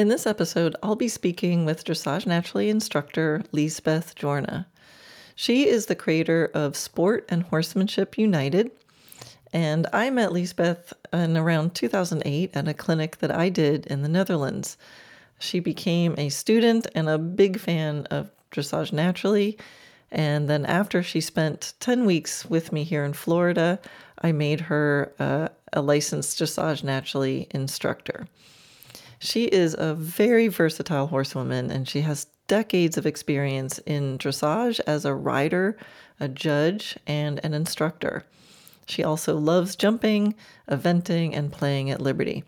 In this episode, I'll be speaking with Dressage Naturally instructor Lisbeth Jorna. She is the creator of Sport and Horsemanship United, and I met Lisbeth in around 2008 at a clinic that I did in the Netherlands. She became a student and a big fan of Dressage Naturally. And then after she spent 10 weeks with me here in Florida, I made her uh, a licensed Dressage Naturally instructor. She is a very versatile horsewoman and she has decades of experience in dressage as a rider, a judge, and an instructor. She also loves jumping, eventing, and playing at Liberty.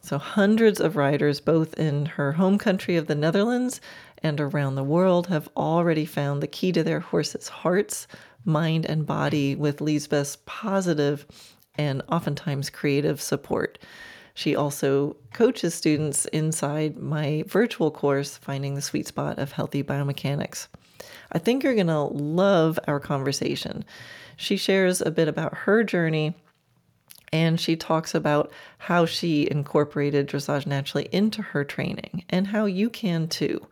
So, hundreds of riders, both in her home country of the Netherlands and around the world, have already found the key to their horses' hearts, mind, and body with Lisbeth's positive and oftentimes creative support. She also coaches students inside my virtual course, Finding the Sweet Spot of Healthy Biomechanics. I think you're going to love our conversation. She shares a bit about her journey and she talks about how she incorporated dressage naturally into her training and how you can too.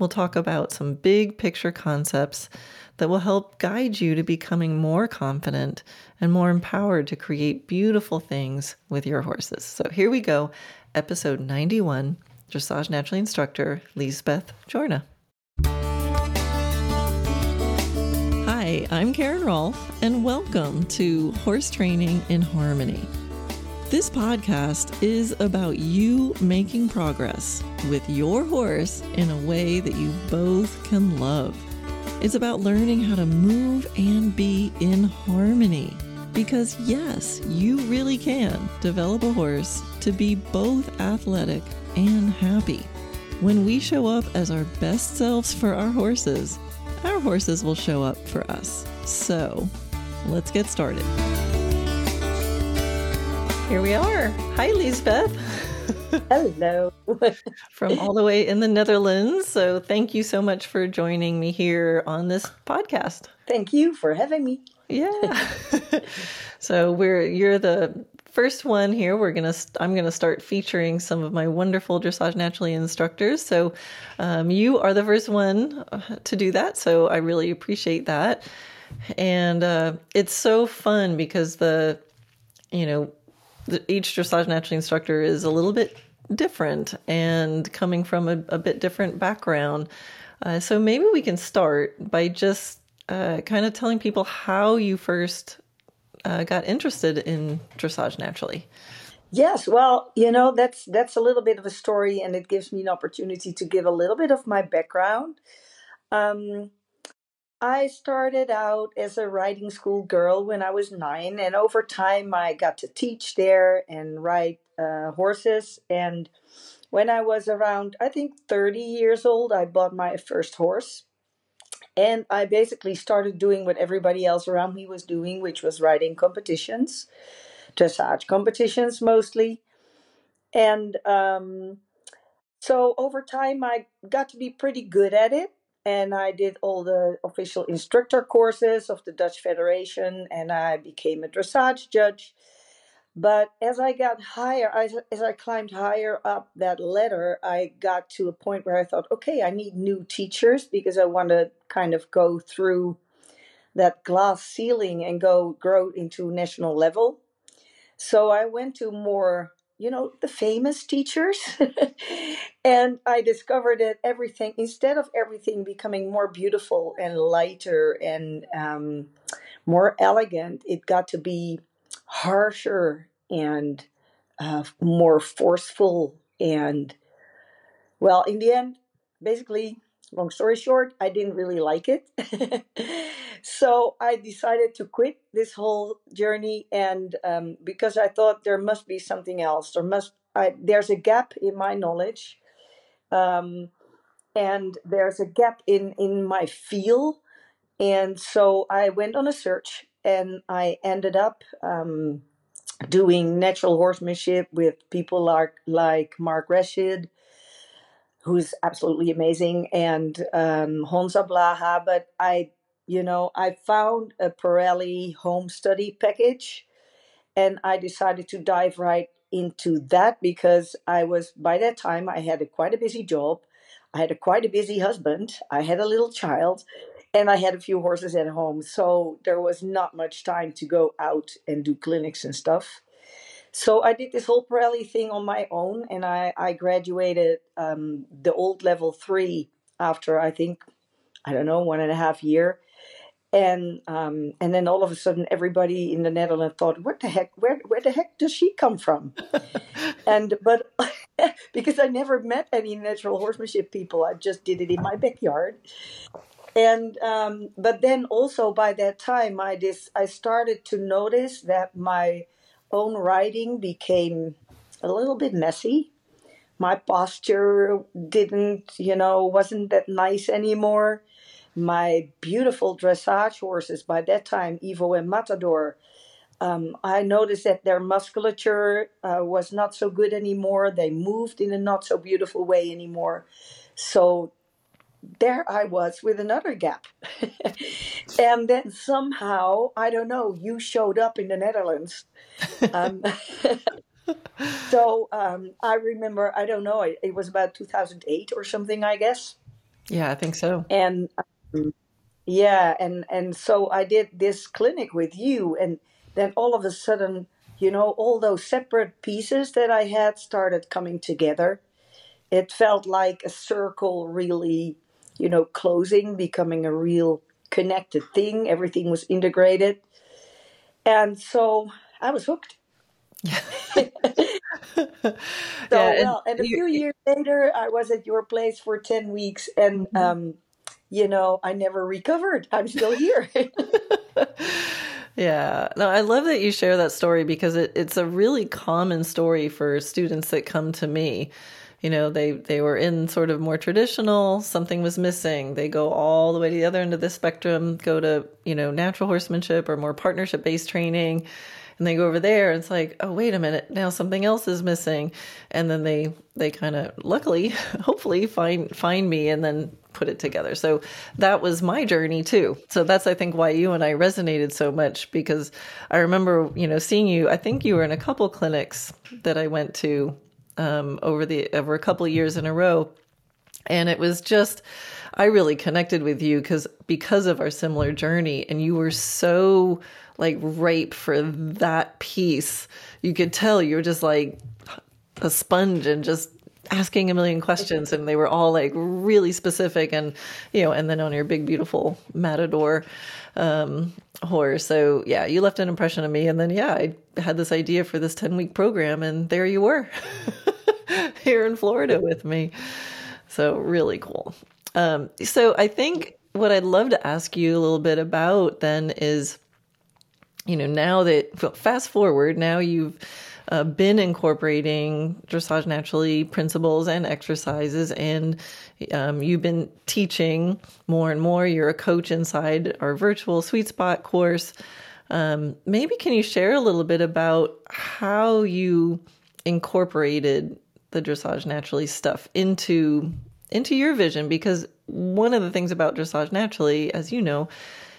We'll talk about some big picture concepts that will help guide you to becoming more confident and more empowered to create beautiful things with your horses. So here we go, episode 91 Dressage Naturally Instructor Lisbeth Jorna. Hi, I'm Karen Rolfe, and welcome to Horse Training in Harmony. This podcast is about you making progress with your horse in a way that you both can love. It's about learning how to move and be in harmony. Because, yes, you really can develop a horse to be both athletic and happy. When we show up as our best selves for our horses, our horses will show up for us. So, let's get started. Here we are. Hi, Lisbeth. Hello. From all the way in the Netherlands. So, thank you so much for joining me here on this podcast. Thank you for having me. Yeah. so, we're you're the first one here we're gonna i'm gonna start featuring some of my wonderful dressage naturally instructors so um, you are the first one uh, to do that so i really appreciate that and uh, it's so fun because the you know each dressage naturally instructor is a little bit different and coming from a, a bit different background uh, so maybe we can start by just uh, kind of telling people how you first uh, got interested in dressage naturally. Yes, well, you know that's that's a little bit of a story, and it gives me an opportunity to give a little bit of my background. Um, I started out as a riding school girl when I was nine, and over time I got to teach there and ride uh, horses. And when I was around, I think, 30 years old, I bought my first horse. And I basically started doing what everybody else around me was doing, which was riding competitions, dressage competitions mostly. And um, so over time, I got to be pretty good at it. And I did all the official instructor courses of the Dutch Federation, and I became a dressage judge. But as I got higher, as, as I climbed higher up that ladder, I got to a point where I thought, okay, I need new teachers because I want to kind of go through that glass ceiling and go grow into national level. So I went to more, you know, the famous teachers. and I discovered that everything, instead of everything becoming more beautiful and lighter and um, more elegant, it got to be harsher and uh, more forceful. And well, in the end, basically, long story short, I didn't really like it. so I decided to quit this whole journey, and um, because I thought there must be something else, there must I, there's a gap in my knowledge, um, and there's a gap in in my feel, and so I went on a search, and I ended up. Um, doing natural horsemanship with people like like Mark Rashid, who's absolutely amazing, and um, Honza Blaha. But I, you know, I found a Parelli home study package, and I decided to dive right into that because I was by that time I had a quite a busy job. I had a quite a busy husband. I had a little child and I had a few horses at home. So there was not much time to go out and do clinics and stuff. So I did this whole Parelli thing on my own and I, I graduated um, the old level three after I think, I don't know, one and a half year and um, and then all of a sudden everybody in the Netherlands thought, "What the heck? Where where the heck does she come from?" and but because I never met any natural horsemanship people, I just did it in my backyard. And um, but then also by that time, I this I started to notice that my own riding became a little bit messy. My posture didn't, you know, wasn't that nice anymore my beautiful dressage horses, by that time, Evo and Matador, um, I noticed that their musculature uh, was not so good anymore. They moved in a not so beautiful way anymore. So there I was with another gap. and then somehow, I don't know, you showed up in the Netherlands. Um, so um, I remember, I don't know, it, it, was about 2008 or something, I guess. Yeah, I think so. And yeah, and and so I did this clinic with you, and then all of a sudden, you know, all those separate pieces that I had started coming together. It felt like a circle really, you know, closing, becoming a real connected thing. Everything was integrated. And so I was hooked. so yeah, well, and a few years later, I was at your place for ten weeks, and mm-hmm. um, you know, I never recovered. I'm still here. yeah. No, I love that you share that story because it, it's a really common story for students that come to me. You know, they, they were in sort of more traditional, something was missing. They go all the way to the other end of the spectrum, go to, you know, natural horsemanship or more partnership based training and they go over there and it's like oh wait a minute now something else is missing and then they they kind of luckily hopefully find find me and then put it together. So that was my journey too. So that's I think why you and I resonated so much because I remember, you know, seeing you, I think you were in a couple clinics that I went to um, over the over a couple years in a row and it was just I really connected with you because because of our similar journey and you were so like ripe for that piece. You could tell you were just like a sponge and just asking a million questions and they were all like really specific and you know and then on your big beautiful matador um horse so yeah you left an impression on me and then yeah i had this idea for this 10 week program and there you were here in florida with me. So really cool um so i think what i'd love to ask you a little bit about then is you know now that fast forward now you've uh, been incorporating dressage naturally principles and exercises, and um, you've been teaching more and more. You're a coach inside our virtual sweet spot course. Um, maybe can you share a little bit about how you incorporated the dressage naturally stuff into into your vision? Because one of the things about dressage naturally, as you know,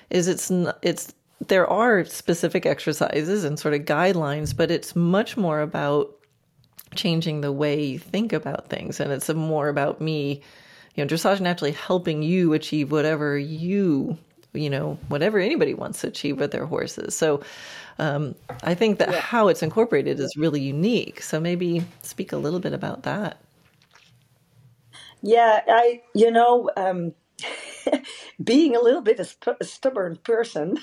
is it's it's there are specific exercises and sort of guidelines, but it's much more about changing the way you think about things. And it's more about me, you know, dressage naturally helping you achieve whatever you, you know, whatever anybody wants to achieve with their horses. So um, I think that yeah. how it's incorporated is really unique. So maybe speak a little bit about that. Yeah, I, you know, um, being a little bit a, a stubborn person,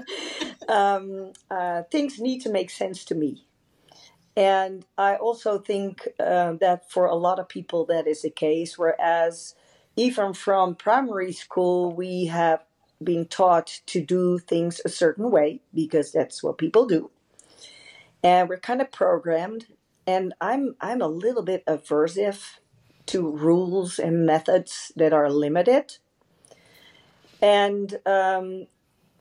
um, uh, things need to make sense to me. And I also think uh, that for a lot of people that is the case, whereas even from primary school, we have been taught to do things a certain way because that's what people do. And we're kind of programmed. And I'm I'm a little bit aversive to rules and methods that are limited and um,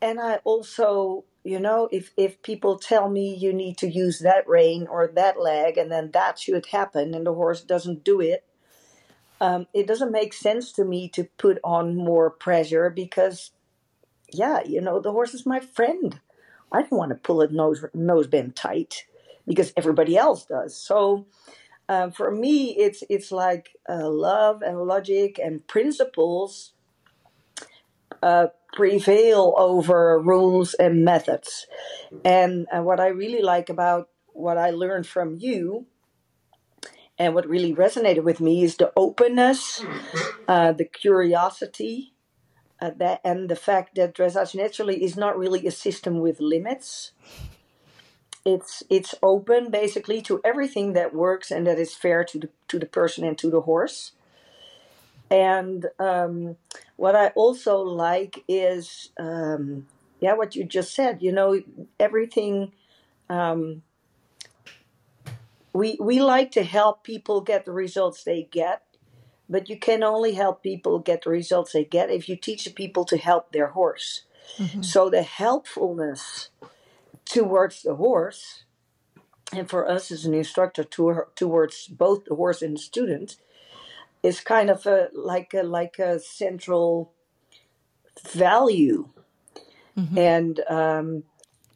and I also you know if if people tell me you need to use that rein or that leg and then that should happen and the horse doesn't do it um, it doesn't make sense to me to put on more pressure because yeah you know the horse is my friend i don't want to pull a nose nose bend tight because everybody else does. So um, for me, it's it's like uh, love and logic and principles uh, prevail over rules and methods. And uh, what I really like about what I learned from you and what really resonated with me is the openness, uh, the curiosity, uh, that, and the fact that dressage naturally is not really a system with limits. It's it's open basically to everything that works and that is fair to the to the person and to the horse. And um, what I also like is, um, yeah, what you just said. You know, everything. Um, we we like to help people get the results they get, but you can only help people get the results they get if you teach the people to help their horse. Mm-hmm. So the helpfulness towards the horse, and for us as an instructor to, towards both the horse and the student, is kind of a like a like a central value, mm-hmm. and um,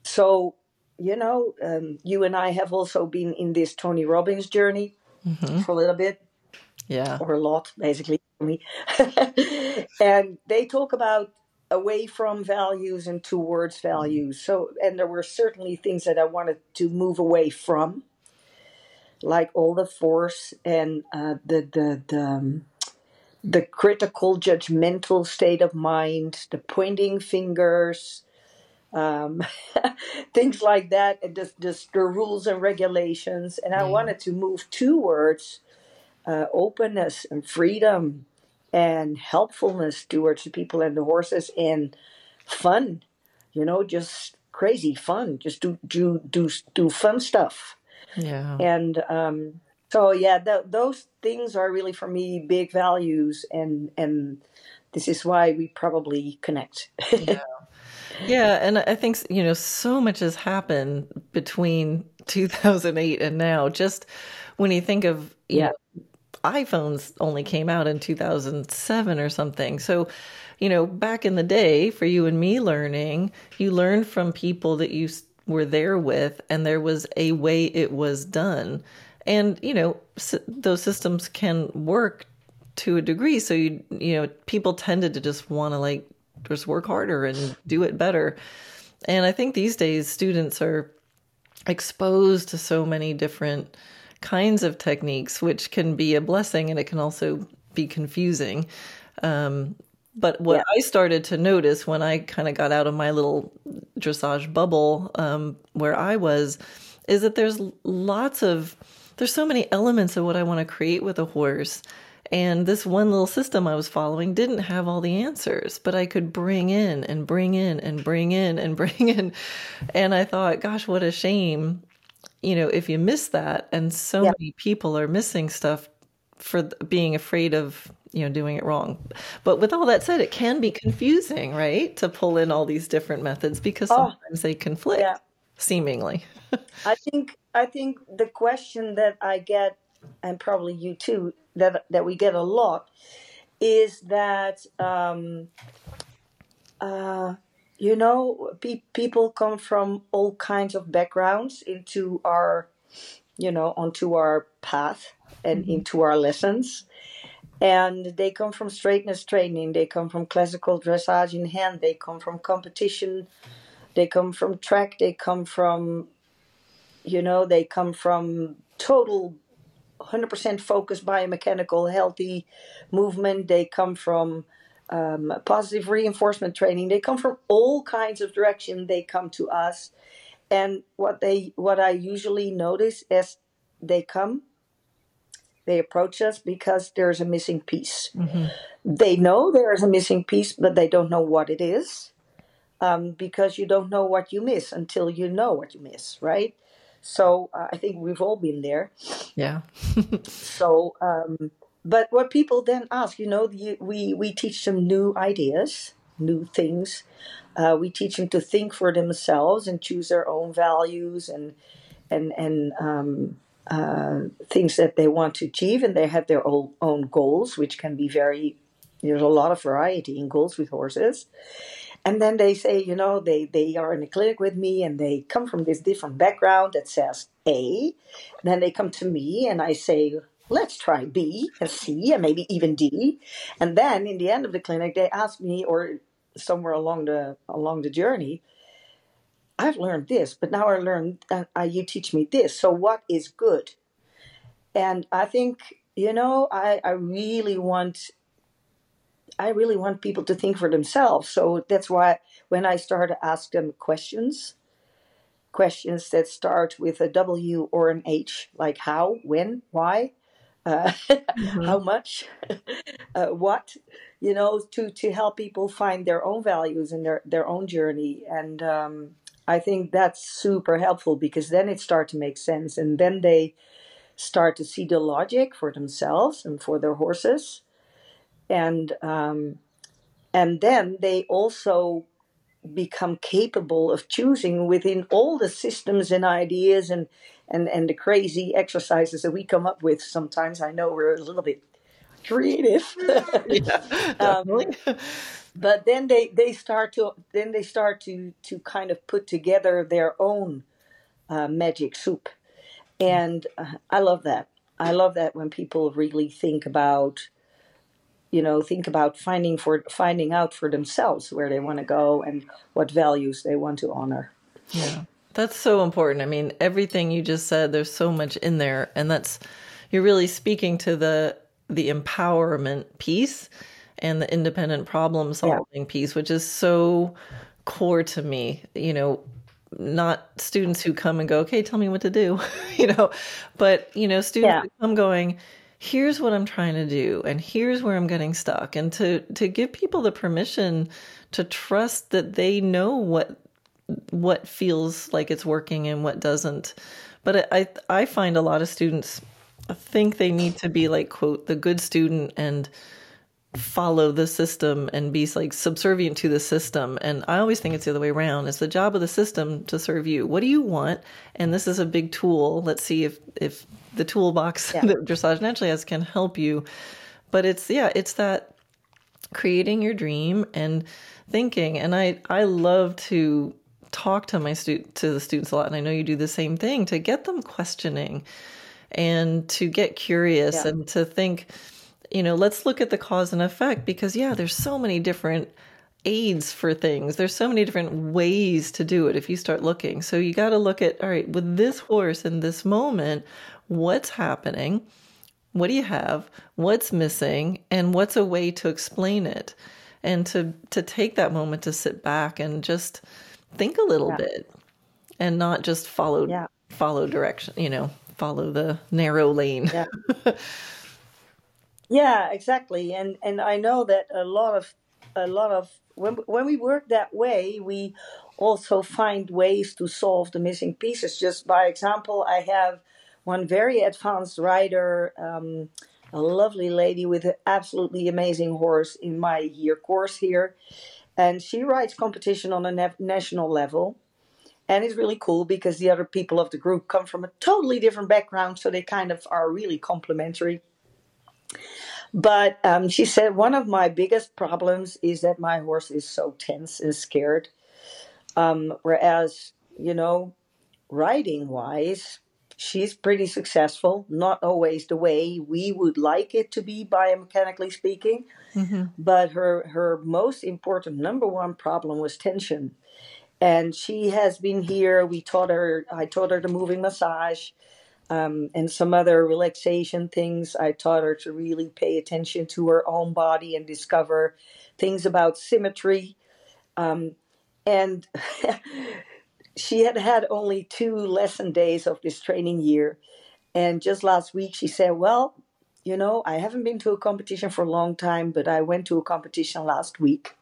so you know, um, you and I have also been in this Tony Robbins journey mm-hmm. for a little bit, yeah, or a lot, basically for me. and they talk about away from values and towards values. So, and there were certainly things that I wanted to move away from like all the force and uh, the the the, um, the critical judgmental state of mind, the pointing fingers, um, things like that, and just, just the rules and regulations. And I mm. wanted to move towards uh, openness and freedom and helpfulness towards the people and the horses and fun, you know, just crazy fun. Just do do do do fun stuff. Yeah. And um, so yeah, th- those things are really for me big values, and and this is why we probably connect. yeah. yeah, and I think you know so much has happened between 2008 and now. Just when you think of yeah. Know, iPhones only came out in 2007 or something. So, you know, back in the day for you and me learning, you learned from people that you were there with, and there was a way it was done. And, you know, those systems can work to a degree. So, you, you know, people tended to just want to like just work harder and do it better. And I think these days students are exposed to so many different kinds of techniques, which can be a blessing and it can also be confusing. Um, but what yeah. I started to notice when I kind of got out of my little dressage bubble um, where I was is that there's lots of, there's so many elements of what I want to create with a horse. And this one little system I was following didn't have all the answers, but I could bring in and bring in and bring in and bring in. And I thought, gosh, what a shame, you know, if you miss that. And so yeah. many people are missing stuff for being afraid of you know doing it wrong but with all that said it can be confusing right to pull in all these different methods because oh, sometimes oh, they conflict yeah. seemingly i think i think the question that i get and probably you too that that we get a lot is that um, uh, you know pe- people come from all kinds of backgrounds into our you know onto our path and mm-hmm. into our lessons. And they come from straightness training. They come from classical dressage in hand. They come from competition. They come from track. They come from you know they come from total 100% focused biomechanical healthy movement. They come from um, positive reinforcement training they come from all kinds of direction they come to us and what they what i usually notice is they come they approach us because there's a missing piece. Mm-hmm. They know there is a missing piece, but they don't know what it is um, because you don't know what you miss until you know what you miss, right? So uh, I think we've all been there. Yeah. so, um, but what people then ask, you know, we, we teach them new ideas, new things. Uh, we teach them to think for themselves and choose their own values and and and um, uh, things that they want to achieve, and they have their own, own goals, which can be very. There's a lot of variety in goals with horses, and then they say, you know, they they are in a clinic with me, and they come from this different background that says A. Then they come to me and I say, let's try B and C and maybe even D. And then in the end of the clinic, they ask me, or somewhere along the along the journey, I've learned this, but now I learned uh, uh, you teach me this. So what is good? And I think you know I I really want I really want people to think for themselves. So that's why when I start to ask them questions, questions that start with a W or an H, like how, when, why, uh, mm-hmm. how much, uh, what, you know, to, to help people find their own values and their, their own journey. And um, I think that's super helpful because then it starts to make sense. And then they start to see the logic for themselves and for their horses. And, um, and then they also become capable of choosing within all the systems and ideas and and and the crazy exercises that we come up with sometimes. I know we're a little bit creative. Yeah, um, but then they they start to then they start to to kind of put together their own uh, magic soup. And uh, i love that. I love that when people really think about you know think about finding for finding out for themselves where they want to go and what values they want to honor. Yeah that's so important i mean everything you just said there's so much in there and that's you're really speaking to the the empowerment piece and the independent problem solving yeah. piece which is so core to me you know not students who come and go okay tell me what to do you know but you know students yeah. who come going here's what I'm trying to do and here's where I'm getting stuck and to to give people the permission to trust that they know what what feels like it's working and what doesn't. But I I find a lot of students think they need to be like quote the good student and follow the system and be like subservient to the system. And i always think it's the other way around. It's the job of the system to serve you. What do you want? And this is a big tool. Let's see if if the toolbox yeah. that dressage naturally has can help you. But it's yeah it's that creating your dream and thinking. And i i love to talk to my student to the students a lot and i know you do the same thing to get them questioning and to get curious yeah. and to think you know, let's look at the cause and effect because, yeah, there's so many different aids for things. There's so many different ways to do it if you start looking. So you got to look at, all right, with this horse in this moment, what's happening? What do you have? What's missing? And what's a way to explain it? And to to take that moment to sit back and just think a little yeah. bit and not just follow yeah. follow direction, you know, follow the narrow lane. Yeah. Yeah, exactly. And and I know that a lot of a lot of when when we work that way, we also find ways to solve the missing pieces. Just by example, I have one very advanced rider, um, a lovely lady with an absolutely amazing horse in my year course here, and she writes competition on a national level. And it's really cool because the other people of the group come from a totally different background, so they kind of are really complementary. But um, she said one of my biggest problems is that my horse is so tense and scared. Um, whereas, you know, riding wise, she's pretty successful. Not always the way we would like it to be, biomechanically speaking. Mm-hmm. But her her most important number one problem was tension. And she has been here. We taught her. I taught her the moving massage um, and some other relaxation things. I taught her to really pay attention to her own body and discover things about symmetry. Um, and she had had only two lesson days of this training year. And just last week, she said, Well, you know, I haven't been to a competition for a long time, but I went to a competition last week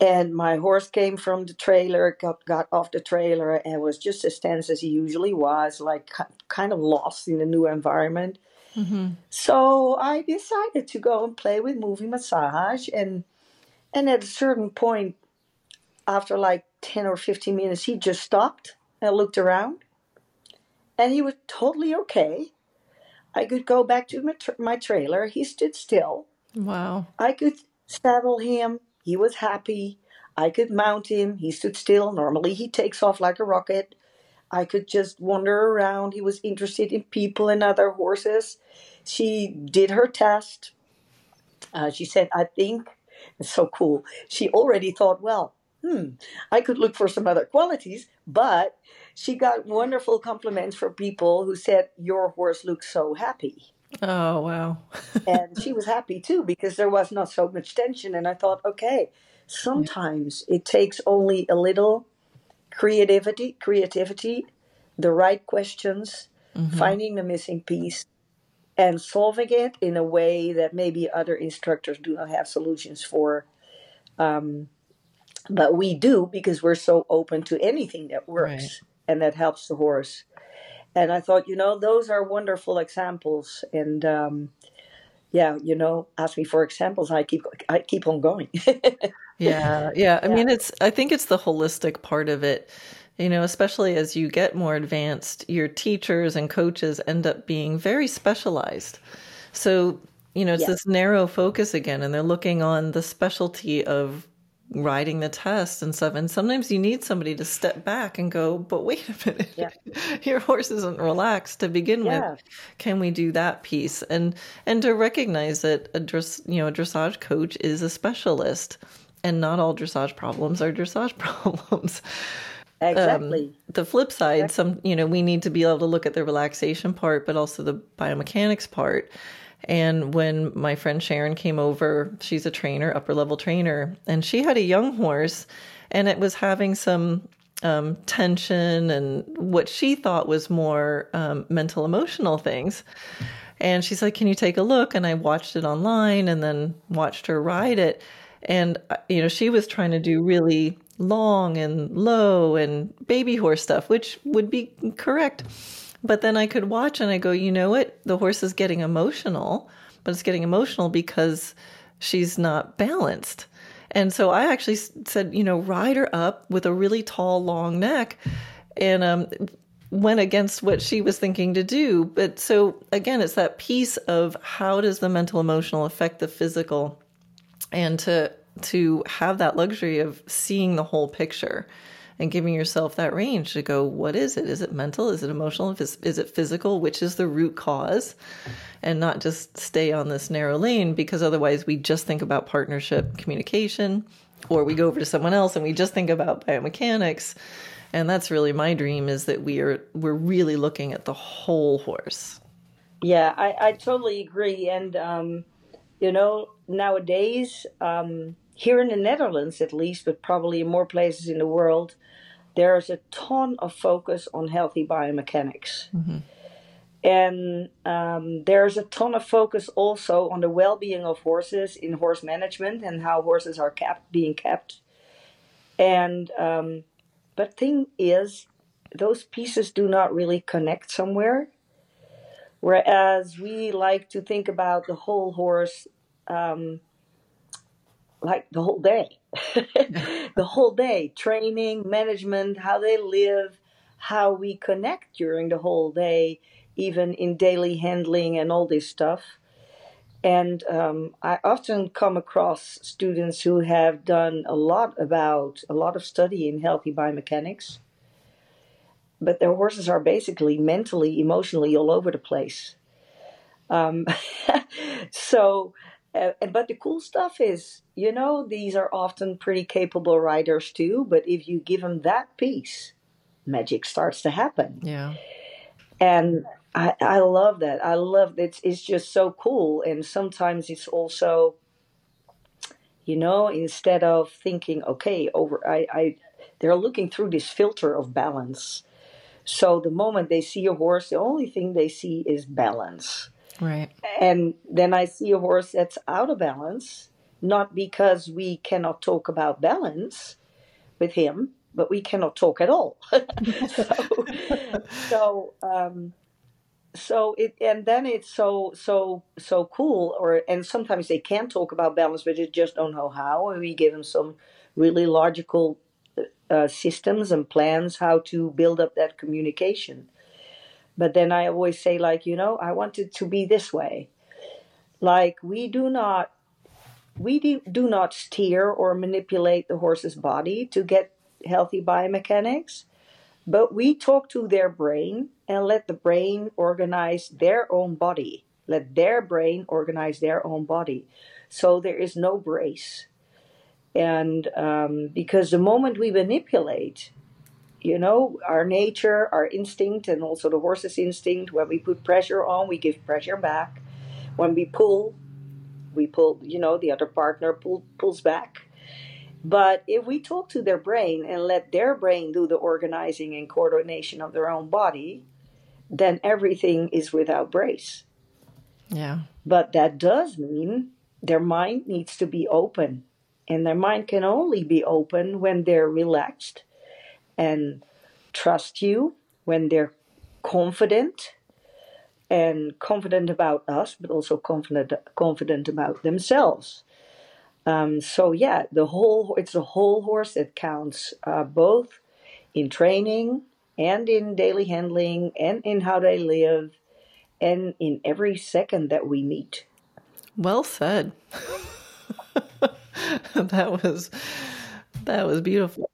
and my horse came from the trailer, got, got off the trailer, and was just as tense as he usually was, like kind of lost in the new environment. Mm-hmm. So I decided to go and play with moving massage, and and at a certain point, after like ten or fifteen minutes, he just stopped and looked around, and he was totally okay. I could go back to my, tra- my trailer. He stood still. Wow. I could saddle him he was happy. I could mount him. He stood still. Normally, he takes off like a rocket. I could just wander around. He was interested in people and other horses. She did her test. Uh, she said, I think it's so cool. She already thought, well, hmm, I could look for some other qualities, but she got wonderful compliments from people who said, Your horse looks so happy. Oh, wow. and she was happy too because there was not so much tension. And I thought, okay, sometimes it takes only a little creativity, creativity, the right questions, mm-hmm. finding the missing piece, and solving it in a way that maybe other instructors do not have solutions for. Um, but we do because we're so open to anything that works right. and that helps the horse. And I thought, you know, those are wonderful examples. And um, yeah, you know, ask me for examples. I keep I keep on going. yeah, yeah. I yeah. mean, it's I think it's the holistic part of it. You know, especially as you get more advanced, your teachers and coaches end up being very specialized. So, you know, it's this narrow focus again, and they're looking on the specialty of riding the test and stuff. And sometimes you need somebody to step back and go, but wait a minute, yeah. your horse isn't relaxed to begin yeah. with. Can we do that piece? And and to recognize that a dress, you know, a dressage coach is a specialist, and not all dressage problems are dressage problems. Exactly. Um, the flip side, exactly. some you know, we need to be able to look at the relaxation part, but also the biomechanics part. And when my friend Sharon came over, she's a trainer, upper level trainer, and she had a young horse and it was having some um, tension and what she thought was more um, mental emotional things. And she's like, Can you take a look? And I watched it online and then watched her ride it. And, uh, you know, she was trying to do really long and low and baby horse stuff, which would be correct. But then I could watch and I go, you know what? The horse is getting emotional, but it's getting emotional because she's not balanced. And so I actually said, you know, ride her up with a really tall, long neck. And um, went against what she was thinking to do. But so again, it's that piece of how does the mental emotional affect the physical and to to have that luxury of seeing the whole picture and giving yourself that range to go, what is it? Is it mental? Is it emotional? Is, is it physical? Which is the root cause? And not just stay on this narrow lane because otherwise we just think about partnership communication or we go over to someone else and we just think about biomechanics. And that's really my dream is that we are we're really looking at the whole horse. Yeah, I, I totally agree. And um, you know, nowadays, um, here in the Netherlands at least, but probably in more places in the world, there's a ton of focus on healthy biomechanics. Mm-hmm. And um, there's a ton of focus also on the well being of horses in horse management and how horses are kept, being kept. And, um, but thing is, those pieces do not really connect somewhere. Whereas we like to think about the whole horse um, like the whole day. the whole day, training, management, how they live, how we connect during the whole day, even in daily handling and all this stuff. And um, I often come across students who have done a lot about a lot of study in healthy biomechanics, but their horses are basically mentally, emotionally all over the place. Um, so uh, but the cool stuff is, you know, these are often pretty capable riders too. But if you give them that piece, magic starts to happen. Yeah. And I, I love that. I love it's it's just so cool. And sometimes it's also, you know, instead of thinking, okay, over I, I they're looking through this filter of balance. So the moment they see a horse, the only thing they see is balance. Right. And then I see a horse that's out of balance, not because we cannot talk about balance with him, but we cannot talk at all. so, so, um, so it and then it's so so so cool or and sometimes they can talk about balance but they just don't know how and we give them some really logical uh, systems and plans how to build up that communication but then I always say, like, you know, I want it to be this way. Like, we do not. We do, do not steer or manipulate the horse's body to get healthy biomechanics, but we talk to their brain and let the brain organize their own body. Let their brain organize their own body. So there is no brace. And um, because the moment we manipulate, you know, our nature, our instinct, and also the horse's instinct, when we put pressure on, we give pressure back. When we pull, we pull, you know, the other partner pull, pulls back. But if we talk to their brain and let their brain do the organizing and coordination of their own body, then everything is without brace. Yeah. But that does mean their mind needs to be open. And their mind can only be open when they're relaxed and trust you, when they're confident and confident about us, but also confident confident about themselves. Um, so yeah, the whole it's the whole horse that counts, uh, both in training and in daily handling and in how they live and in every second that we meet. Well said. that was that was beautiful.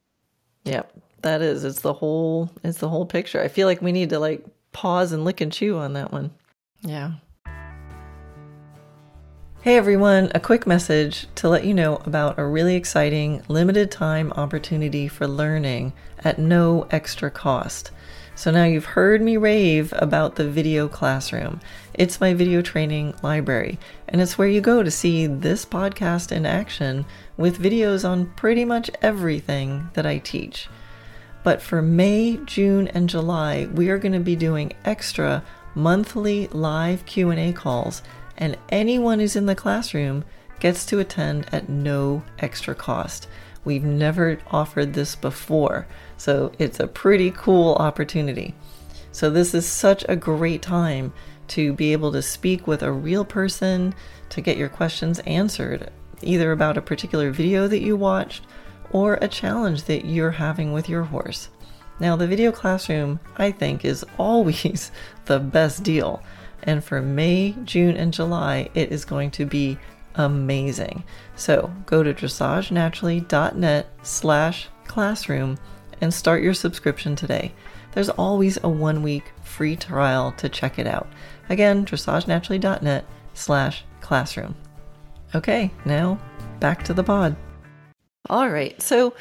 Yep, that is. It's the whole it's the whole picture. I feel like we need to like pause and lick and chew on that one. Yeah. Hey everyone, a quick message to let you know about a really exciting limited time opportunity for learning at no extra cost. So now you've heard me rave about the video classroom. It's my video training library, and it's where you go to see this podcast in action with videos on pretty much everything that I teach. But for May, June, and July, we are going to be doing extra monthly live Q&A calls and anyone who's in the classroom gets to attend at no extra cost. We've never offered this before, so it's a pretty cool opportunity. So, this is such a great time to be able to speak with a real person, to get your questions answered, either about a particular video that you watched or a challenge that you're having with your horse. Now, the video classroom, I think, is always the best deal and for May, June, and July, it is going to be amazing. So go to dressagenaturally.net slash classroom and start your subscription today. There's always a one week free trial to check it out. Again, dressagenaturally.net slash classroom. Okay, now back to the pod. All right, so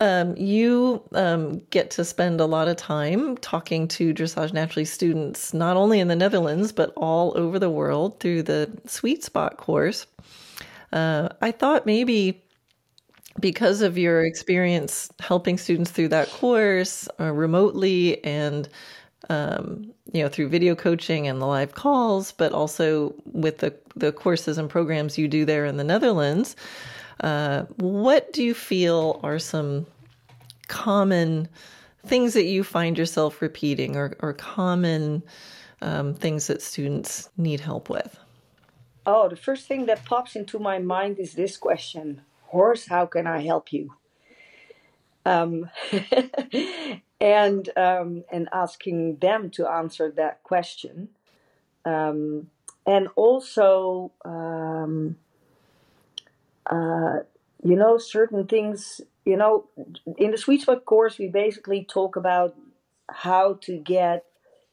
um, you um, get to spend a lot of time talking to Dressage Naturally students, not only in the Netherlands, but all over the world through the Sweet Spot course. Uh, I thought maybe because of your experience helping students through that course uh, remotely and um, you know through video coaching and the live calls, but also with the the courses and programs you do there in the Netherlands. Uh, what do you feel are some common things that you find yourself repeating or, or common um, things that students need help with? Oh, the first thing that pops into my mind is this question Horse, how can I help you? Um, and um, and asking them to answer that question, um, and also um, uh, you know, certain things, you know, in the sweet spot course, we basically talk about how to get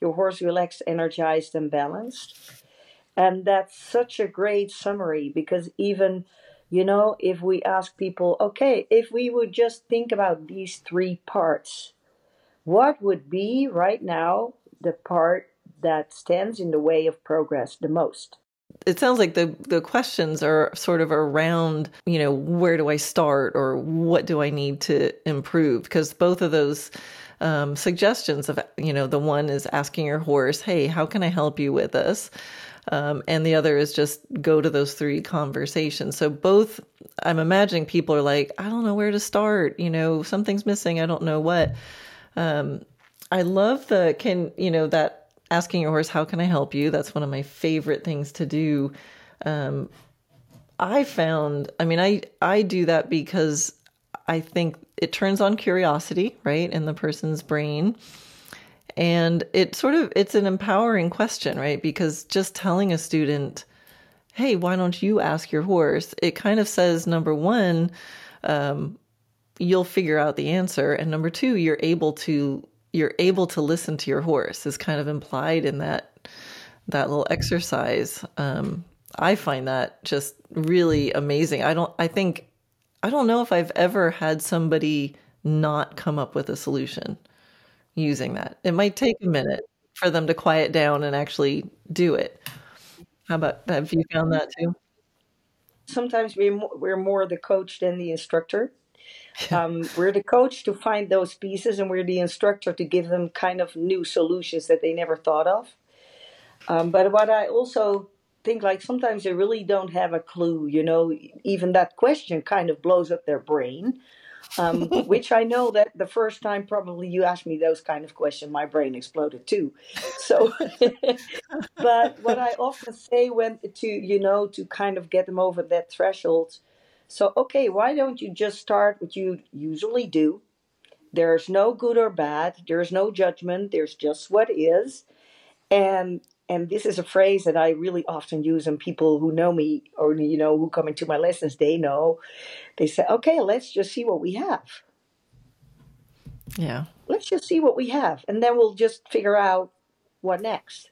your horse relaxed, energized, and balanced. And that's such a great summary because even, you know, if we ask people, okay, if we would just think about these three parts, what would be right now the part that stands in the way of progress the most? It sounds like the the questions are sort of around you know where do i start or what do i need to improve? Because both of those um, suggestions of you know the one is asking your horse hey how can i help you with this? Um, and the other is just go to those three conversations. So both i'm imagining people are like i don't know where to start you know something's missing i don't know what. Um, i love the can you know that asking your horse, How can I help you? That's one of my favorite things to do. Um, I found, I mean, I, I do that because I think it turns on curiosity, right, in the person's brain. And it sort of, it's an empowering question, right? Because just telling a student, hey, why don't you ask your horse? It kind of says, number one, um, you'll figure out the answer. And number two, you're able to you're able to listen to your horse is kind of implied in that that little exercise. Um, I find that just really amazing. I don't. I think I don't know if I've ever had somebody not come up with a solution using that. It might take a minute for them to quiet down and actually do it. How about have you found that too? Sometimes we're we're more the coach than the instructor. Um, we're the coach to find those pieces, and we're the instructor to give them kind of new solutions that they never thought of. Um, but what I also think, like sometimes they really don't have a clue. You know, even that question kind of blows up their brain. Um, which I know that the first time probably you asked me those kind of questions, my brain exploded too. So, but what I often say when to you know to kind of get them over that threshold so, okay, why don't you just start what you usually do? There's no good or bad. There's no judgment. There's just what is. And and this is a phrase that I really often use, and people who know me or you know who come into my lessons, they know. They say, "Okay, let's just see what we have." Yeah. Let's just see what we have, and then we'll just figure out what next.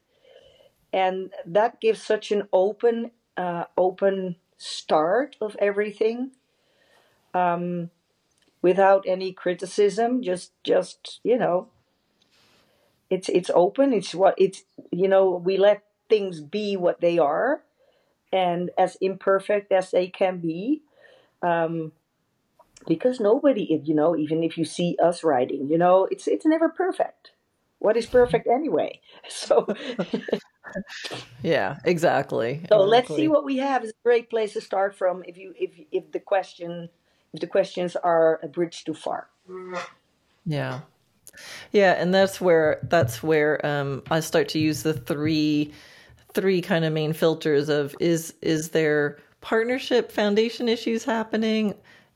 And that gives such an open, uh, open start of everything um, without any criticism just just you know it's it's open it's what it's you know we let things be what they are and as imperfect as they can be um, because nobody you know even if you see us writing you know it's it's never perfect. What is perfect anyway? So yeah, exactly. So exactly. let's see what we have is a great place to start from if you if if the question if the questions are a bridge too far. Yeah. Yeah, and that's where that's where um, I start to use the three three kind of main filters of is is there partnership foundation issues happening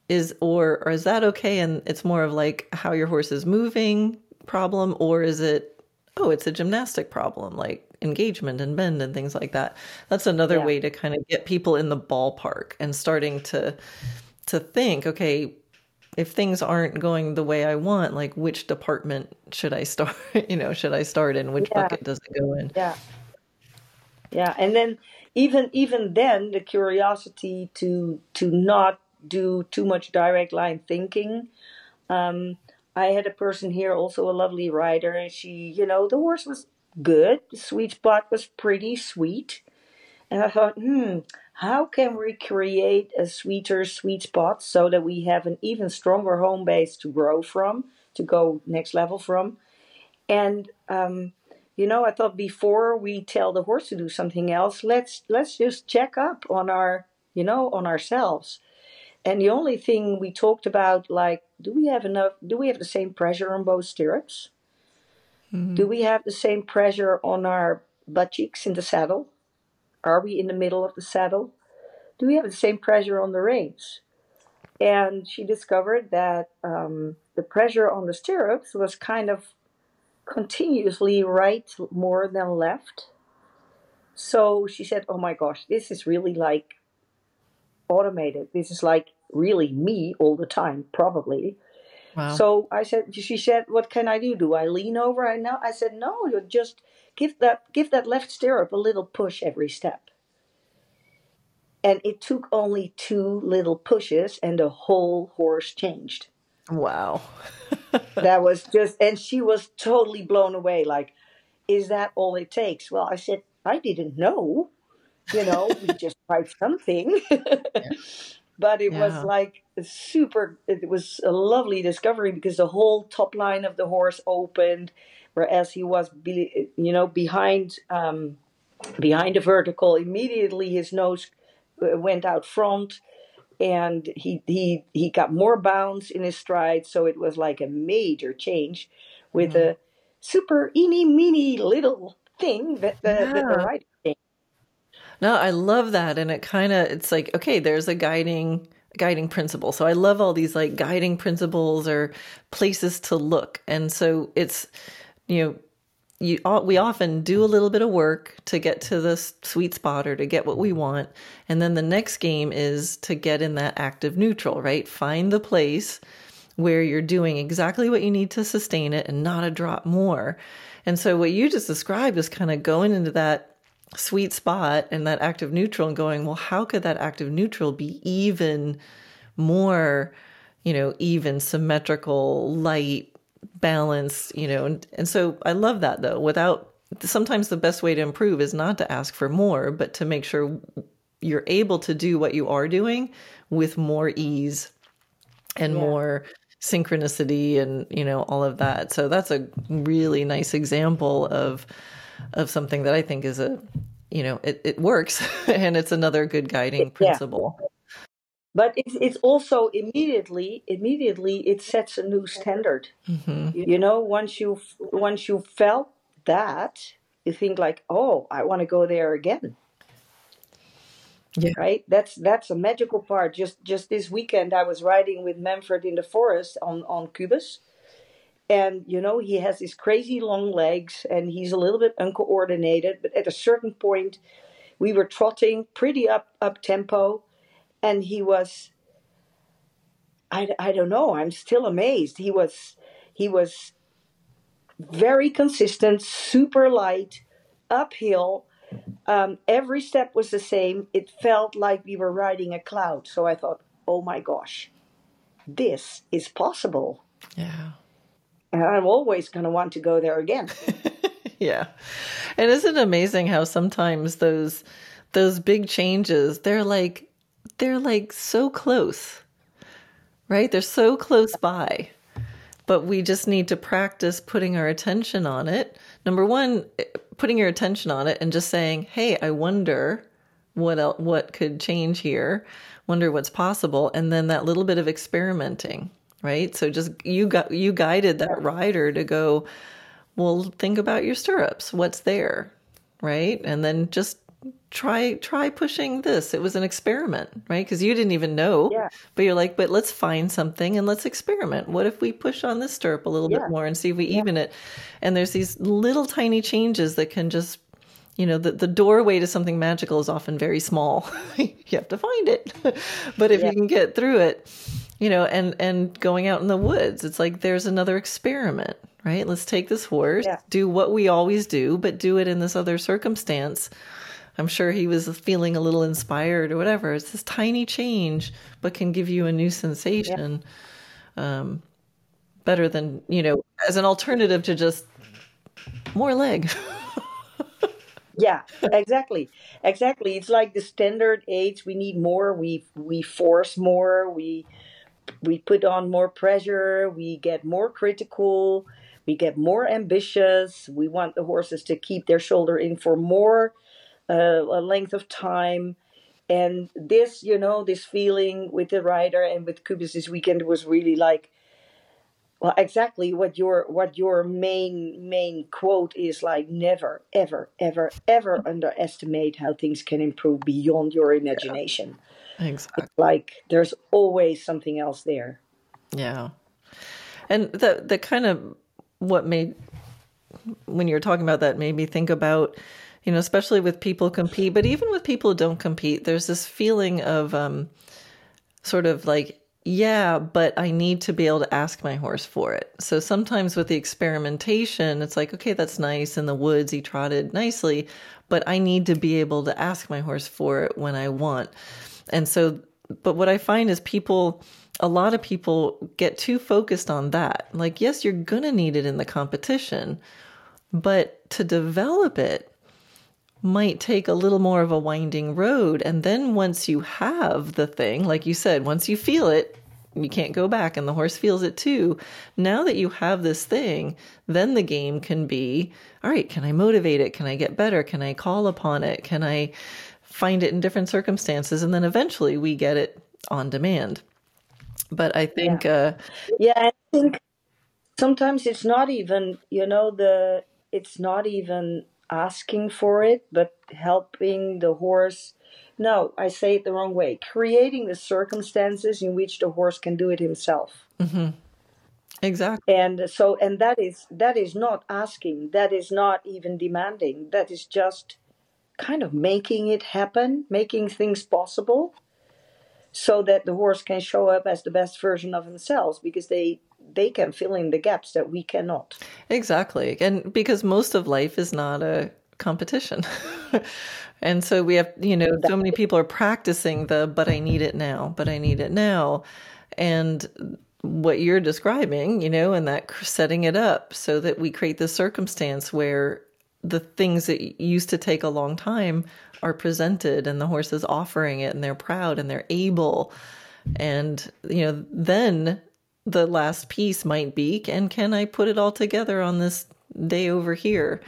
is or, or is that okay and it's more of like how your horse is moving problem or is it oh it's a gymnastic problem like engagement and bend and things like that. That's another yeah. way to kind of get people in the ballpark and starting to to think, okay, if things aren't going the way I want, like which department should I start, you know, should I start in? Which yeah. bucket does it go in? Yeah. Yeah. And then even even then the curiosity to to not do too much direct line thinking. Um, I had a person here, also a lovely rider, and she, you know, the horse was good. The sweet spot was pretty sweet. And I thought, hmm, how can we create a sweeter sweet spot so that we have an even stronger home base to grow from, to go next level from? And um, you know, I thought before we tell the horse to do something else, let's let's just check up on our, you know, on ourselves. And the only thing we talked about, like, do we have enough? Do we have the same pressure on both stirrups? Mm-hmm. Do we have the same pressure on our butt cheeks in the saddle? Are we in the middle of the saddle? Do we have the same pressure on the reins? And she discovered that um, the pressure on the stirrups was kind of continuously right more than left. So she said, Oh my gosh, this is really like automated. This is like really me all the time, probably. Wow. So I said, she said, "What can I do? Do I lean over?" I know. I said, "No, you just give that give that left stirrup a little push every step." And it took only two little pushes, and the whole horse changed. Wow. that was just, and she was totally blown away. Like, is that all it takes? Well, I said, I didn't know. You know, we just tried something. yeah but it yeah. was like super it was a lovely discovery because the whole top line of the horse opened whereas he was be, you know behind um, behind the vertical immediately his nose uh, went out front and he he he got more bounce in his stride so it was like a major change with mm-hmm. a super eeny meeny little thing that the, yeah. that the rider no, I love that. And it kind of, it's like, okay, there's a guiding guiding principle. So I love all these like guiding principles or places to look. And so it's, you know, you uh, we often do a little bit of work to get to the sweet spot or to get what we want. And then the next game is to get in that active neutral, right? Find the place where you're doing exactly what you need to sustain it and not a drop more. And so what you just described is kind of going into that sweet spot and that active neutral and going, well, how could that active neutral be even more, you know, even symmetrical, light, balanced, you know? And, and so I love that though, without sometimes the best way to improve is not to ask for more, but to make sure you're able to do what you are doing with more ease and yeah. more synchronicity and you know all of that so that's a really nice example of of something that i think is a you know it, it works and it's another good guiding principle yeah. but it's, it's also immediately immediately it sets a new standard mm-hmm. you know once you once you felt that you think like oh i want to go there again yeah. Right. That's that's a magical part. Just just this weekend, I was riding with Manfred in the forest on on Cubus, and you know he has these crazy long legs, and he's a little bit uncoordinated. But at a certain point, we were trotting pretty up up tempo, and he was. I, I don't know. I'm still amazed. He was he was very consistent, super light, uphill um, every step was the same. It felt like we were riding a cloud. So I thought, oh my gosh, this is possible. Yeah. And I'm always going to want to go there again. yeah. And isn't it amazing how sometimes those those big changes, they're like they're like so close. Right? They're so close by. But we just need to practice putting our attention on it. Number 1, eh, putting your attention on it and just saying, "Hey, I wonder what else, what could change here. Wonder what's possible." And then that little bit of experimenting, right? So just you got you guided that rider to go, "Well, think about your stirrups. What's there?" Right? And then just try try pushing this it was an experiment right because you didn't even know yeah. but you're like but let's find something and let's experiment what if we push on this stirrup a little yeah. bit more and see if we yeah. even it and there's these little tiny changes that can just you know the, the doorway to something magical is often very small you have to find it but if you can get through it you know and and going out in the woods it's like there's another experiment right let's take this horse do what we always do but do it in this other circumstance I'm sure he was feeling a little inspired or whatever. It's this tiny change, but can give you a new sensation. Yeah. Um, better than, you know, as an alternative to just more leg. yeah, exactly. Exactly. It's like the standard age. We need more. We we force more. We we put on more pressure. We get more critical. We get more ambitious. We want the horses to keep their shoulder in for more uh, a length of time. And this, you know, this feeling with the rider and with Cubus this weekend was really like, well, exactly what your what your main main quote is like. Never, ever, ever, ever underestimate how things can improve beyond your imagination. Yeah, exactly. It's like there's always something else there. Yeah, and the the kind of what made when you were talking about that made me think about you know, especially with people compete, but even with people who don't compete, there's this feeling of um, sort of like, yeah, but I need to be able to ask my horse for it. So sometimes with the experimentation, it's like, okay, that's nice. In the woods, he trotted nicely, but I need to be able to ask my horse for it when I want. And so, but what I find is people, a lot of people get too focused on that. Like, yes, you're going to need it in the competition, but to develop it, might take a little more of a winding road. And then once you have the thing, like you said, once you feel it, you can't go back and the horse feels it too. Now that you have this thing, then the game can be all right, can I motivate it? Can I get better? Can I call upon it? Can I find it in different circumstances? And then eventually we get it on demand. But I think, yeah, uh, yeah I think sometimes it's not even, you know, the, it's not even asking for it, but helping the horse. No, I say it the wrong way. Creating the circumstances in which the horse can do it himself. Mm-hmm. Exactly. And so, and that is that is not asking. That is not even demanding. That is just kind of making it happen, making things possible. so that the horse can show up as the best version of themselves because they they can fill in the gaps that we cannot. Exactly. And because most of life is not a competition. and so we have, you know, so many people are practicing the but I need it now, but I need it now. And what you're describing, you know, and that setting it up so that we create this circumstance where the things that used to take a long time are presented and the horse is offering it and they're proud and they're able. And, you know, then the last piece might be and can I put it all together on this day over here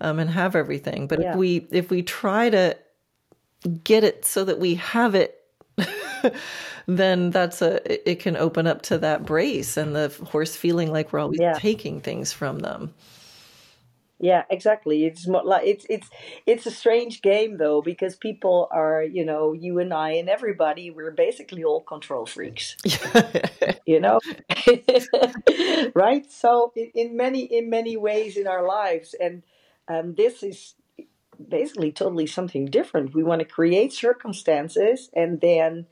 um, and have everything? But yeah. if we if we try to get it so that we have it then that's a it can open up to that brace and the horse feeling like we're always yeah. taking things from them. Yeah, exactly. It's more like it's it's it's a strange game though because people are you know you and I and everybody we're basically all control freaks. you know, right? So in, in, many in many ways in our lives, and um, this is basically totally something different. We want to create circumstances and then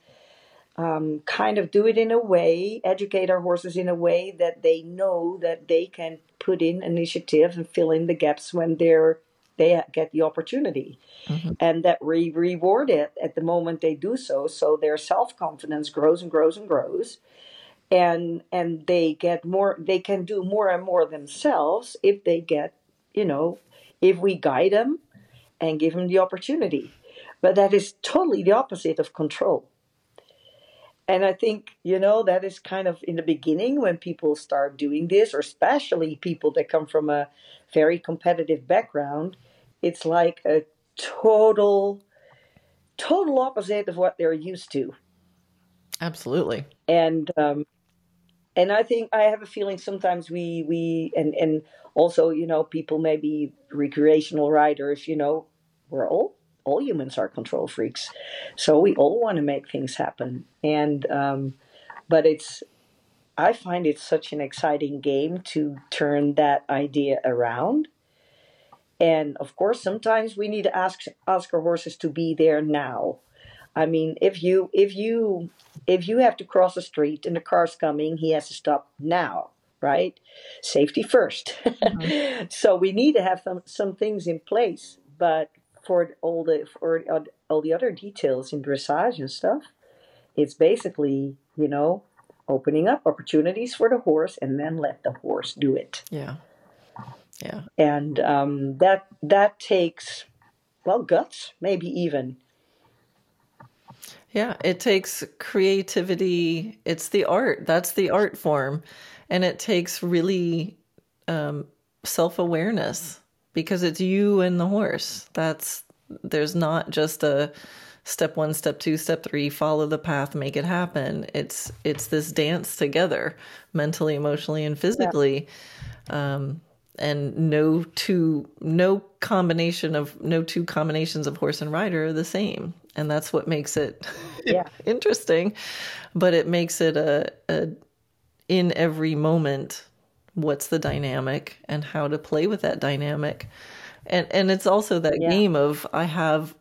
um, kind of do it in a way, educate our horses in a way that they know that they can put in initiative and fill in the gaps when they're they get the opportunity, mm-hmm. and that we reward it at the moment they do so. So their self confidence grows and grows and grows, and and they get more. They can do more and more themselves if they get, you know, if we guide them and give them the opportunity. But that is totally the opposite of control. And I think, you know, that is kind of in the beginning when people start doing this, or especially people that come from a very competitive background, it's like a total, total opposite of what they're used to. Absolutely. And, um, and I think I have a feeling sometimes we, we, and, and also, you know, people maybe recreational riders, you know, we're all all humans are control freaks, so we all want to make things happen. And um, but it's I find it such an exciting game to turn that idea around. And of course, sometimes we need to ask ask our horses to be there now. I mean, if you if you if you have to cross the street and the car's coming, he has to stop now, right? Safety 1st mm-hmm. so we need to have some some things in place. But for all the for all the other details in dressage and stuff, it's basically you know opening up opportunities for the horse and then let the horse do it. Yeah, yeah. And um, that that takes well guts, maybe even. Yeah, it takes creativity. It's the art. That's the art form, and it takes really um, self awareness because it's you and the horse. That's there's not just a step one, step two, step three, follow the path, make it happen. It's it's this dance together, mentally, emotionally, and physically. Yeah. Um, and no two no combination of no two combinations of horse and rider are the same and that's what makes it yeah. interesting but it makes it a, a in every moment what's the dynamic and how to play with that dynamic. And and it's also that yeah. game of i have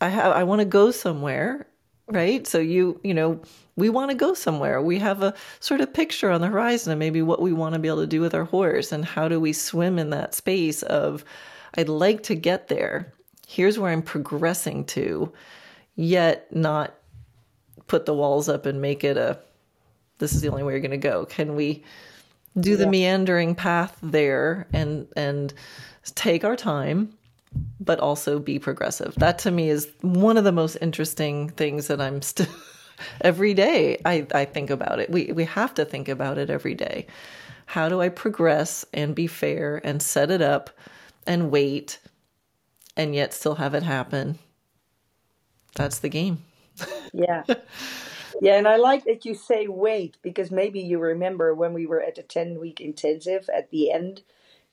i have i want to go somewhere right? So you you know we want to go somewhere. We have a sort of picture on the horizon of maybe what we want to be able to do with our horse and how do we swim in that space of i'd like to get there. Here's where i'm progressing to yet not put the walls up and make it a this is the only way you're going to go. Can we do the yeah. meandering path there and and take our time but also be progressive. That to me is one of the most interesting things that i'm still every day I, I think about it. We we have to think about it every day. How do i progress and be fair and set it up and wait and yet still have it happen? That's the game. Yeah Yeah, and I like that you say wait because maybe you remember when we were at the 10 week intensive at the end,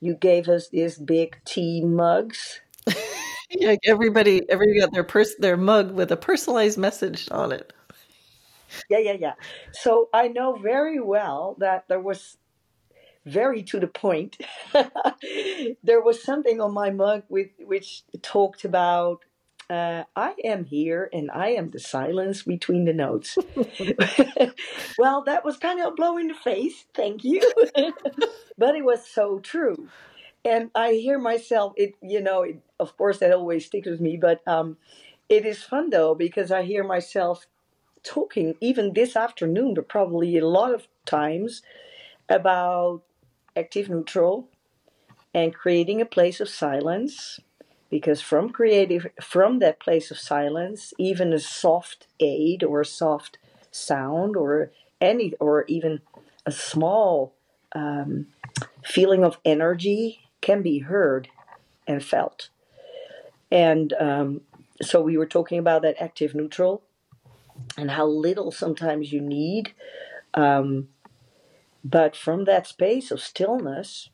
you gave us these big tea mugs. like everybody, everybody got their pers- their mug with a personalized message on it. Yeah, yeah, yeah. So I know very well that there was very to the point. there was something on my mug with which talked about uh, I am here and I am the silence between the notes. well, that was kind of a blow in the face. Thank you. but it was so true. And I hear myself, it, you know, it, of course, that always sticks with me, but um, it is fun though, because I hear myself talking, even this afternoon, but probably a lot of times, about active neutral and creating a place of silence because from creative from that place of silence even a soft aid or a soft sound or any or even a small um, feeling of energy can be heard and felt. And um, so we were talking about that active neutral and how little sometimes you need um, but from that space of stillness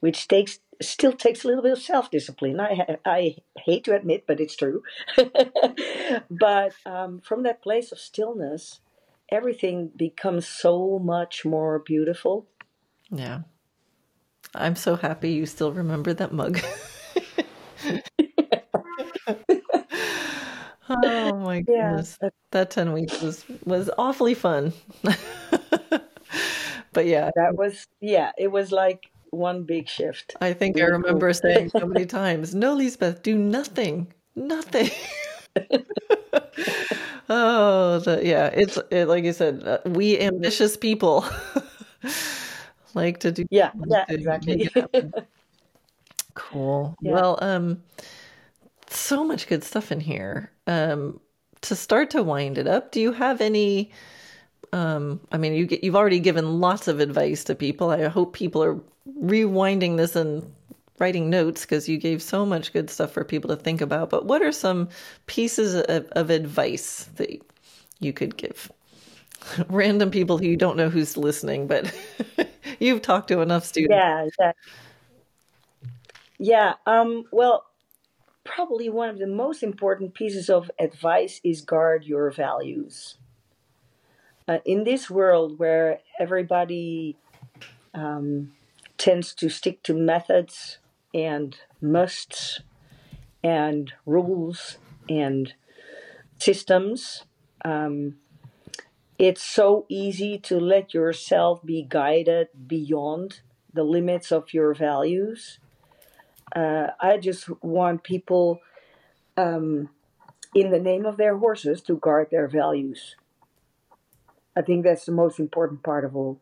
which takes still takes a little bit of self discipline. I I hate to admit, but it's true. but um, from that place of stillness, everything becomes so much more beautiful. Yeah, I'm so happy you still remember that mug. oh my goodness, yeah. that ten weeks was was awfully fun. but yeah, that was yeah, it was like one big shift. I think I remember saying so many times, "No, Liesbeth, do nothing, nothing." oh, the, yeah, it's it, like you said. Uh, we ambitious people like to do. Yeah, yeah, exactly. cool. Yeah. Well, um, so much good stuff in here. Um, to start to wind it up, do you have any? Um, I mean, you get, you've already given lots of advice to people. I hope people are rewinding this and writing notes because you gave so much good stuff for people to think about. But what are some pieces of, of advice that you could give? Random people who you don't know who's listening, but you've talked to enough students. Yeah, yeah. Yeah. Um, well, probably one of the most important pieces of advice is guard your values. Uh, in this world where everybody um, tends to stick to methods and musts and rules and systems. Um, it's so easy to let yourself be guided beyond the limits of your values. Uh, I just want people, um, in the name of their horses, to guard their values. I think that's the most important part of all.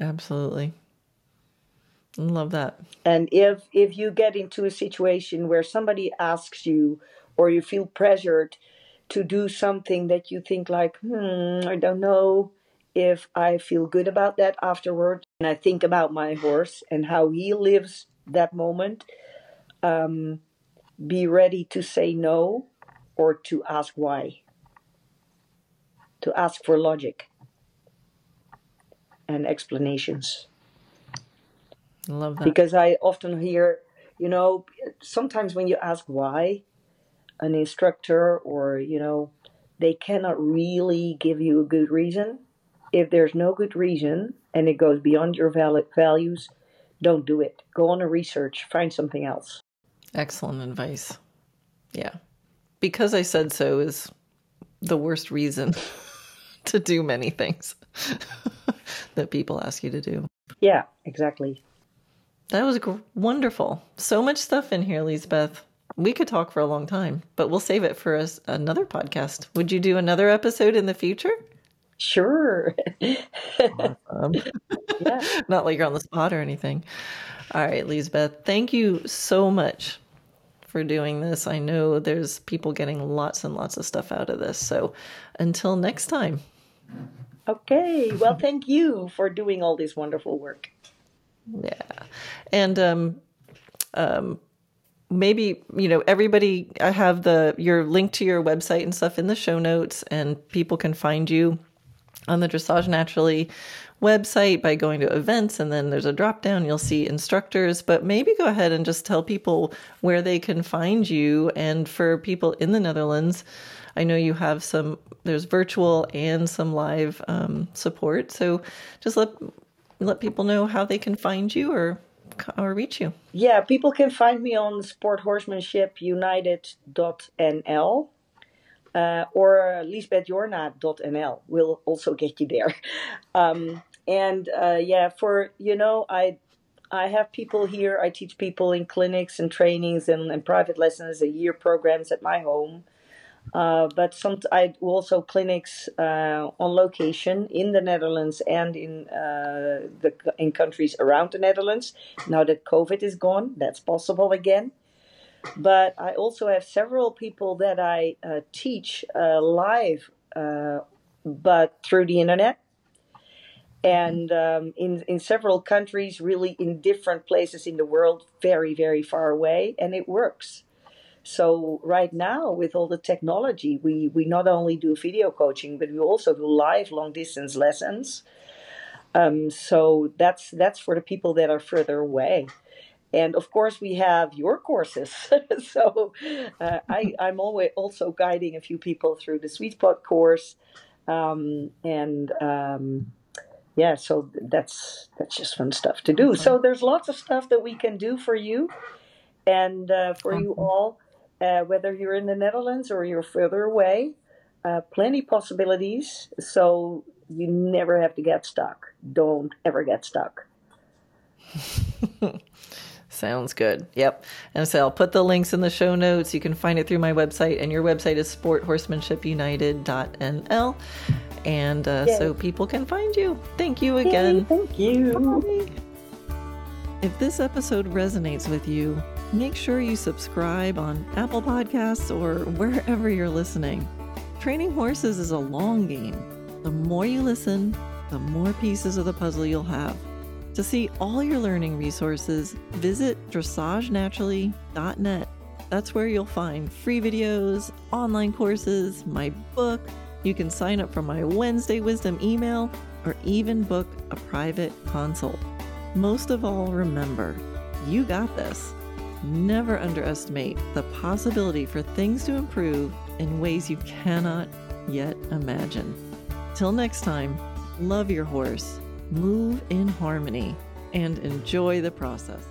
Absolutely. Love that. And if if you get into a situation where somebody asks you or you feel pressured to do something that you think like, hmm, I don't know if I feel good about that afterward, and I think about my horse and how he lives that moment, um, be ready to say no or to ask why. To ask for logic and explanations. I love that. Because I often hear, you know, sometimes when you ask why, an instructor or, you know, they cannot really give you a good reason. If there's no good reason and it goes beyond your valid values, don't do it. Go on a research, find something else. Excellent advice. Yeah. Because I said so is the worst reason to do many things. that people ask you to do. Yeah, exactly. That was wonderful. So much stuff in here, Liesbeth. We could talk for a long time, but we'll save it for us another podcast. Would you do another episode in the future? Sure. awesome. yeah. Not like you're on the spot or anything. All right, Liesbeth, thank you so much for doing this. I know there's people getting lots and lots of stuff out of this. So until next time. Okay. Well, thank you for doing all this wonderful work. Yeah. And um um maybe you know everybody i have the your link to your website and stuff in the show notes and people can find you on the dressage naturally website by going to events and then there's a drop down you'll see instructors but maybe go ahead and just tell people where they can find you and for people in the netherlands I know you have some, there's virtual and some live um, support. So just let let people know how they can find you or or reach you? Yeah, people can find me on sporthorsemanshipunited.nl uh, or liesbethjorna.nl will also get you there. Um, and uh, yeah, for you know, I I have people here. I teach people in clinics and trainings and, and private lessons, a year programs at my home. Uh, but some I also clinics uh, on location in the Netherlands and in uh, the in countries around the Netherlands. Now that COVID is gone, that's possible again. But I also have several people that I uh, teach uh, live, uh, but through the internet. And um, in, in several countries, really in different places in the world, very, very far away, and it works. So right now, with all the technology, we, we not only do video coaching, but we also do live long distance lessons. Um, so that's that's for the people that are further away. And of course we have your courses. So uh, I, i'm always also guiding a few people through the sweet spot course. Um, and um, yeah so that's that's just fun stuff to do. So there's lots of stuff that we can do for you and uh, for you all uh, whether you're in the netherlands or you're further away uh, plenty possibilities so you never have to get stuck don't ever get stuck Sounds good. Yep. And so I'll put the links in the show notes. You can find it through my website, and your website is sporthorsemanshipunited.nl. And uh, so people can find you. Thank you again. Yay, thank you. Bye. If this episode resonates with you, make sure you subscribe on Apple Podcasts or wherever you're listening. Training horses is a long game. The more you listen, the more pieces of the puzzle you'll have. To see all your learning resources, visit dressagenaturally.net. That's where you'll find free videos, online courses, my book. You can sign up for my Wednesday Wisdom email or even book a private consult. Most of all, remember, you got this. Never underestimate the possibility for things to improve in ways you cannot yet imagine. Till next time, love your horse move in harmony, and enjoy the process.